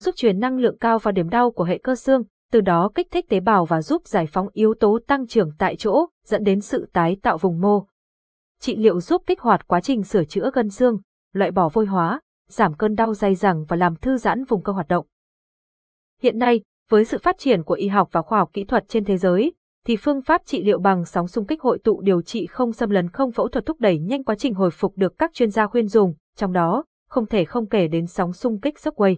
giúp truyền năng lượng cao vào điểm đau của hệ cơ xương, từ đó kích thích tế bào và giúp giải phóng yếu tố tăng trưởng tại chỗ, dẫn đến sự tái tạo vùng mô. Trị liệu giúp kích hoạt quá trình sửa chữa gân xương, loại bỏ vôi hóa, giảm cơn đau dai dẳng và làm thư giãn vùng cơ hoạt động. Hiện nay, với sự phát triển của y học và khoa học kỹ thuật trên thế giới, thì phương pháp trị liệu bằng sóng xung kích hội tụ điều trị không xâm lấn không phẫu thuật thúc đẩy nhanh quá trình hồi phục được các chuyên gia khuyên dùng, trong đó, không thể không kể đến sóng xung kích Shockwave.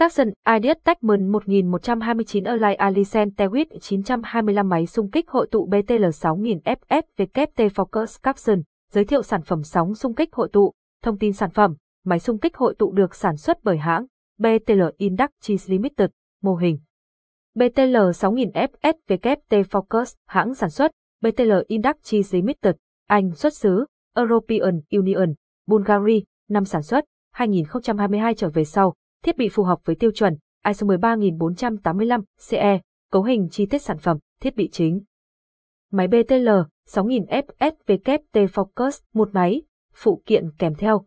Capson Ideas Techman 1129 Align Alicent Tewit 925 máy xung kích hội tụ BTL 6000 FSWT Focus Capson, giới thiệu sản phẩm sóng xung kích hội tụ, thông tin sản phẩm, máy xung kích hội tụ được sản xuất bởi hãng BTL Industries Limited, mô hình. BTL 6000 FSWT Focus, hãng sản xuất, BTL Industries Limited, Anh xuất xứ, European Union, Bulgaria, năm sản xuất, 2022 trở về sau, thiết bị phù hợp với tiêu chuẩn ISO 13485 CE, cấu hình chi tiết sản phẩm, thiết bị chính. Máy BTL 6000FSVKT Focus, một máy, phụ kiện kèm theo.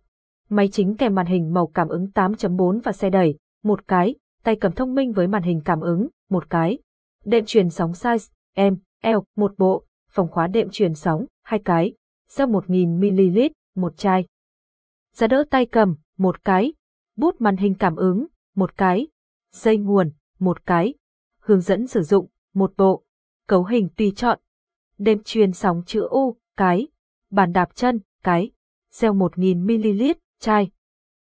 Máy chính kèm màn hình màu cảm ứng 8.4 và xe đẩy, một cái, tay cầm thông minh với màn hình cảm ứng, một cái. Đệm truyền sóng size M, L, một bộ, phòng khóa đệm truyền sóng, hai cái. Dao 1000ml, một chai. Giá đỡ tay cầm, một cái. Bút màn hình cảm ứng, một cái. Dây nguồn, một cái. Hướng dẫn sử dụng, một bộ. Cấu hình tùy chọn. đêm truyền sóng chữ U, cái. Bàn đạp chân, cái. Gel 1000ml, chai.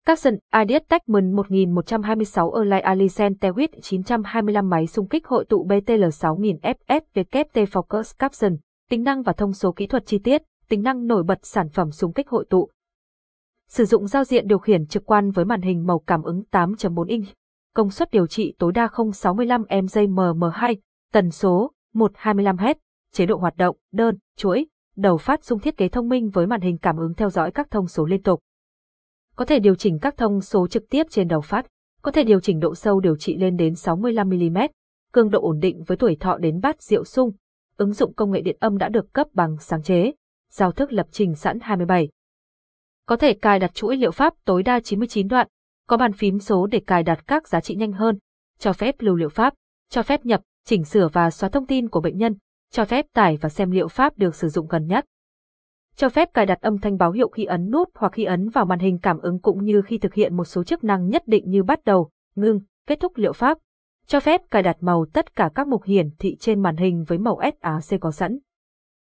Capson Ideas Techman 1126 Erlai Alicent Tewit 925 máy xung kích hội tụ BTL 6000 FSVKT Focus Capson, tính năng và thông số kỹ thuật chi tiết, tính năng nổi bật sản phẩm xung kích hội tụ. Sử dụng giao diện điều khiển trực quan với màn hình màu cảm ứng 8.4 inch, công suất điều trị tối đa 065 mJmm2, tần số 125 Hz, chế độ hoạt động, đơn, chuỗi, đầu phát dung thiết kế thông minh với màn hình cảm ứng theo dõi các thông số liên tục có thể điều chỉnh các thông số trực tiếp trên đầu phát, có thể điều chỉnh độ sâu điều trị lên đến 65mm, cường độ ổn định với tuổi thọ đến bát rượu sung. Ứng dụng công nghệ điện âm đã được cấp bằng sáng chế, giao thức lập trình sẵn 27. Có thể cài đặt chuỗi liệu pháp tối đa 99 đoạn, có bàn phím số để cài đặt các giá trị nhanh hơn, cho phép lưu liệu pháp, cho phép nhập, chỉnh sửa và xóa thông tin của bệnh nhân, cho phép tải và xem liệu pháp được sử dụng gần nhất cho phép cài đặt âm thanh báo hiệu khi ấn nút hoặc khi ấn vào màn hình cảm ứng cũng như khi thực hiện một số chức năng nhất định như bắt đầu, ngưng, kết thúc liệu pháp. Cho phép cài đặt màu tất cả các mục hiển thị trên màn hình với màu SAC có sẵn.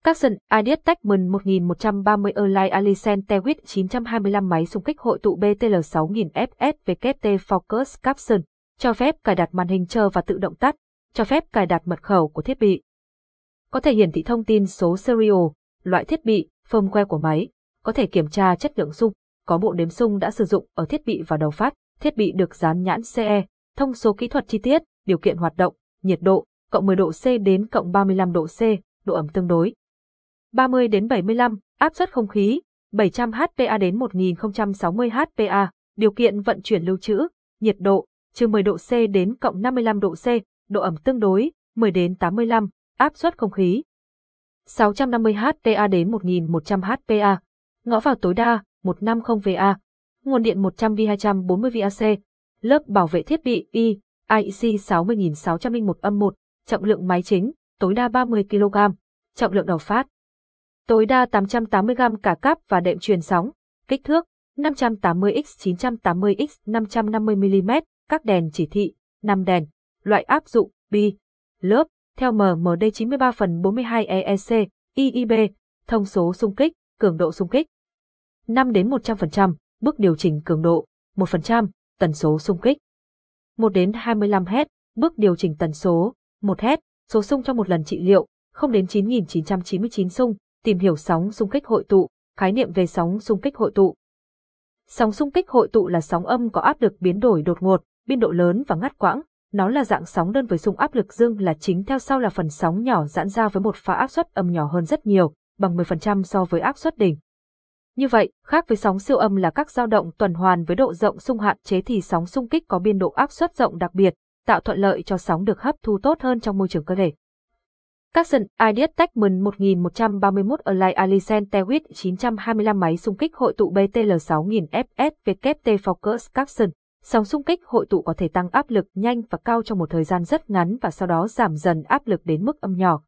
Capson Adidas Techman 1130 Align Alicent Tewit 925 máy xung kích hội tụ BTL 6000 FSWT Focus Capson, cho phép cài đặt màn hình chờ và tự động tắt, cho phép cài đặt mật khẩu của thiết bị. Có thể hiển thị thông tin số serial, loại thiết bị, firmware của máy, có thể kiểm tra chất lượng sung, có bộ đếm sung đã sử dụng ở thiết bị và đầu phát, thiết bị được dán nhãn CE, thông số kỹ thuật chi tiết, điều kiện hoạt động, nhiệt độ, cộng 10 độ C đến cộng 35 độ C, độ ẩm tương đối. 30 đến 75, áp suất không khí, 700 HPA đến 1060 HPA, điều kiện vận chuyển lưu trữ, nhiệt độ, trừ 10 độ C đến cộng 55 độ C, độ ẩm tương đối, 10 đến 85, áp suất không khí, 650 HPA đến 1100 HPA, ngõ vào tối đa 150 VA, nguồn điện 100 V 240 VAC, lớp bảo vệ thiết bị I, IEC 60601 âm 1, trọng lượng máy chính, tối đa 30 kg, trọng lượng đầu phát, tối đa 880 g cả cáp và đệm truyền sóng, kích thước 580x 980x 550 mm, các đèn chỉ thị, 5 đèn, loại áp dụng, bi, lớp, theo MMD 93 phần 42 EEC, IIB, thông số xung kích, cường độ xung kích. 5 đến 100%, bước điều chỉnh cường độ, 1%, tần số xung kích. 1 đến 25 Hz, bước điều chỉnh tần số, 1 Hz, số xung trong một lần trị liệu, 0 đến 9999 xung, tìm hiểu sóng xung kích hội tụ, khái niệm về sóng xung kích hội tụ. Sóng xung kích hội tụ là sóng âm có áp lực biến đổi đột ngột, biên độ lớn và ngắt quãng, nó là dạng sóng đơn với xung áp lực dương là chính theo sau là phần sóng nhỏ giãn ra với một pha áp suất âm nhỏ hơn rất nhiều, bằng 10% so với áp suất đỉnh. Như vậy, khác với sóng siêu âm là các dao động tuần hoàn với độ rộng xung hạn chế thì sóng xung kích có biên độ áp suất rộng đặc biệt, tạo thuận lợi cho sóng được hấp thu tốt hơn trong môi trường cơ thể. Capson Ideas Techman 1131 Align Alicent Tewit 925 máy xung kích hội tụ BTL 6000 VKT Focus Capson Sóng xung kích hội tụ có thể tăng áp lực nhanh và cao trong một thời gian rất ngắn và sau đó giảm dần áp lực đến mức âm nhỏ.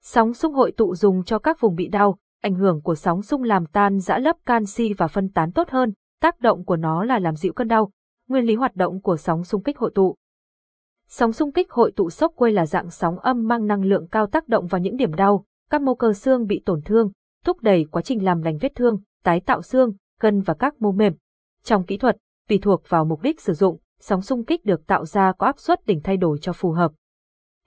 Sóng xung hội tụ dùng cho các vùng bị đau, ảnh hưởng của sóng xung làm tan giã lớp canxi và phân tán tốt hơn, tác động của nó là làm dịu cơn đau. Nguyên lý hoạt động của sóng xung kích hội tụ. Sóng xung kích hội tụ sốc quay là dạng sóng âm mang năng lượng cao tác động vào những điểm đau, các mô cơ xương bị tổn thương, thúc đẩy quá trình làm lành vết thương, tái tạo xương, gân và các mô mềm. Trong kỹ thuật, tùy thuộc vào mục đích sử dụng, sóng xung kích được tạo ra có áp suất đỉnh thay đổi cho phù hợp.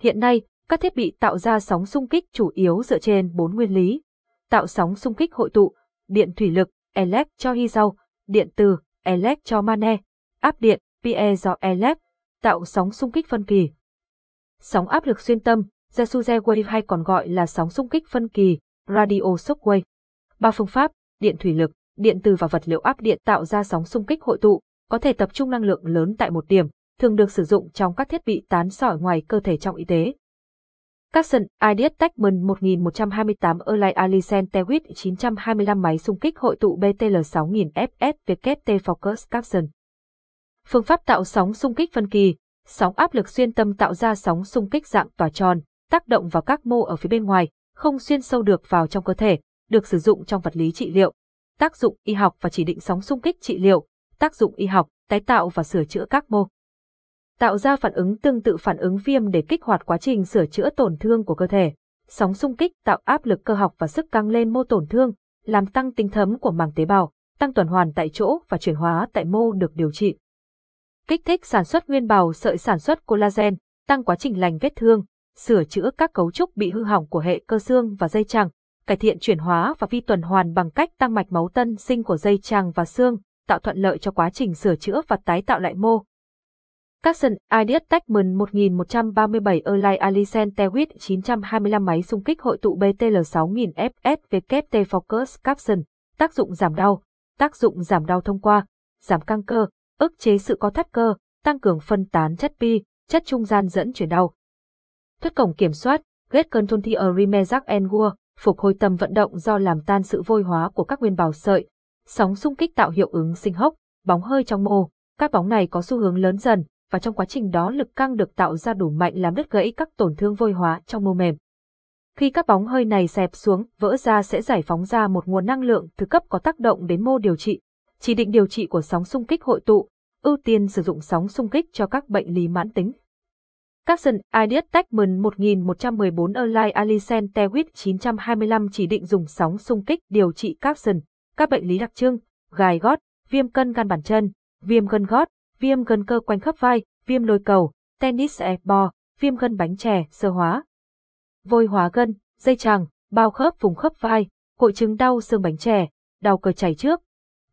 Hiện nay, các thiết bị tạo ra sóng xung kích chủ yếu dựa trên bốn nguyên lý. Tạo sóng xung kích hội tụ, điện thủy lực, electrohydro, điện từ, electromagnet, áp điện, piezoelect, tạo sóng xung kích phân kỳ. Sóng áp lực xuyên tâm, Jesuze wave hay còn gọi là sóng xung kích phân kỳ, radio shockwave. Ba phương pháp, điện thủy lực, điện từ và vật liệu áp điện tạo ra sóng xung kích hội tụ, có thể tập trung năng lượng lớn tại một điểm, thường được sử dụng trong các thiết bị tán sỏi ngoài cơ thể trong y tế. Capson Ideas Techman 1128 Erlai Alicent Tewit 925 máy xung kích hội tụ BTL 6000 VKT Focus Capson. Phương pháp tạo sóng xung kích phân kỳ, sóng áp lực xuyên tâm tạo ra sóng xung kích dạng tỏa tròn, tác động vào các mô ở phía bên ngoài, không xuyên sâu được vào trong cơ thể, được sử dụng trong vật lý trị liệu. Tác dụng y học và chỉ định sóng xung kích trị liệu, tác dụng y học, tái tạo và sửa chữa các mô. Tạo ra phản ứng tương tự phản ứng viêm để kích hoạt quá trình sửa chữa tổn thương của cơ thể. Sóng xung kích tạo áp lực cơ học và sức căng lên mô tổn thương, làm tăng tính thấm của màng tế bào, tăng tuần hoàn tại chỗ và chuyển hóa tại mô được điều trị. Kích thích sản xuất nguyên bào sợi sản xuất collagen, tăng quá trình lành vết thương, sửa chữa các cấu trúc bị hư hỏng của hệ cơ xương và dây chằng, cải thiện chuyển hóa và vi tuần hoàn bằng cách tăng mạch máu tân sinh của dây chằng và xương, tạo thuận lợi cho quá trình sửa chữa và tái tạo lại mô. Capson Ideas Techman 1137 Erlai Alicent Tewit 925 máy xung kích hội tụ BTL 6000 FSWT Focus Capson, tác dụng giảm đau, tác dụng giảm đau thông qua, giảm căng cơ, ức chế sự co thắt cơ, tăng cường phân tán chất pi, chất trung gian dẫn chuyển đau. Thuyết cổng kiểm soát, ghét cơn thôn thi ở and Engua, phục hồi tầm vận động do làm tan sự vôi hóa của các nguyên bào sợi, sóng xung kích tạo hiệu ứng sinh hốc, bóng hơi trong mô. Các bóng này có xu hướng lớn dần, và trong quá trình đó lực căng được tạo ra đủ mạnh làm đứt gãy các tổn thương vôi hóa trong mô mềm. Khi các bóng hơi này xẹp xuống, vỡ ra sẽ giải phóng ra một nguồn năng lượng thứ cấp có tác động đến mô điều trị. Chỉ định điều trị của sóng xung kích hội tụ, ưu tiên sử dụng sóng xung kích cho các bệnh lý mãn tính. Capson Ideas Techman 1114 Erlai Alicent Tewit 925 chỉ định dùng sóng xung kích điều trị Capson, các bệnh lý đặc trưng, gai gót, viêm cân gan bàn chân, viêm gân gót, viêm gân cơ quanh khớp vai, viêm lôi cầu, tennis elbow, viêm gân bánh chè, sơ hóa. Vôi hóa gân, dây chằng, bao khớp vùng khớp vai, hội chứng đau xương bánh chè, đau cơ chảy trước,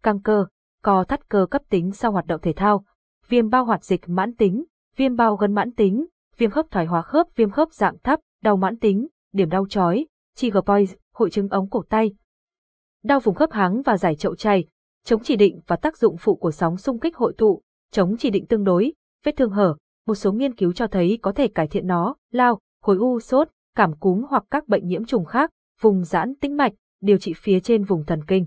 căng cơ, co thắt cơ cấp tính sau hoạt động thể thao, viêm bao hoạt dịch mãn tính, viêm bao gân mãn tính, viêm khớp thoái hóa khớp, viêm khớp dạng thấp, đau mãn tính, điểm đau chói, trigger point, hội chứng ống cổ tay. Đau vùng khớp háng và giải chậu chày, chống chỉ định và tác dụng phụ của sóng xung kích hội tụ, chống chỉ định tương đối, vết thương hở, một số nghiên cứu cho thấy có thể cải thiện nó, lao, khối u sốt, cảm cúm hoặc các bệnh nhiễm trùng khác, vùng giãn tĩnh mạch, điều trị phía trên vùng thần kinh.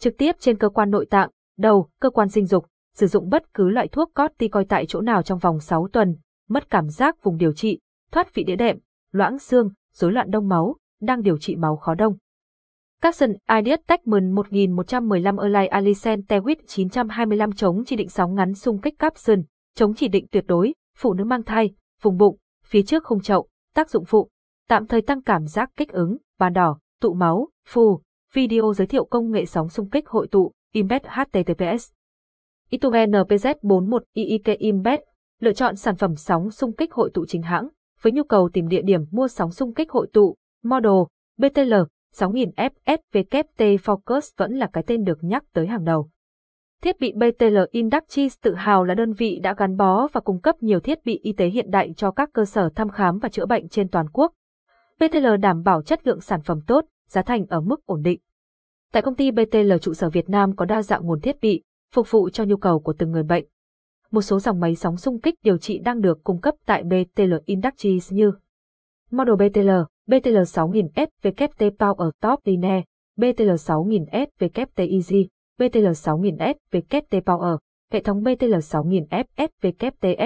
Trực tiếp trên cơ quan nội tạng, đầu, cơ quan sinh dục, sử dụng bất cứ loại thuốc corticoid tại chỗ nào trong vòng 6 tuần, mất cảm giác vùng điều trị, thoát vị đĩa đệm, loãng xương, rối loạn đông máu, đang điều trị máu khó đông. Capson Ideas Techman 1115 Erlai Alicent Tewit 925 chống chỉ định sóng ngắn xung kích Capson, chống chỉ định tuyệt đối, phụ nữ mang thai, vùng bụng, phía trước khung chậu, tác dụng phụ, tạm thời tăng cảm giác kích ứng, bàn đỏ, tụ máu, phù, video giới thiệu công nghệ sóng xung kích hội tụ, Imbed HTTPS. Itube NPZ41 IIK Imbed, lựa chọn sản phẩm sóng xung kích hội tụ chính hãng, với nhu cầu tìm địa điểm mua sóng xung kích hội tụ, model, BTL, 6000 FSWT Focus vẫn là cái tên được nhắc tới hàng đầu. Thiết bị BTL Inductis tự hào là đơn vị đã gắn bó và cung cấp nhiều thiết bị y tế hiện đại cho các cơ sở thăm khám và chữa bệnh trên toàn quốc. BTL đảm bảo chất lượng sản phẩm tốt, giá thành ở mức ổn định. Tại công ty BTL trụ sở Việt Nam có đa dạng nguồn thiết bị, phục vụ cho nhu cầu của từng người bệnh. Một số dòng máy sóng xung kích điều trị đang được cung cấp tại BTL Industries như Model BTL, BTL 6000S WT Power Top Line, BTL 6000S WT Easy, BTL 6000S WT Power. Hệ thống BTL 6000 FSVKTF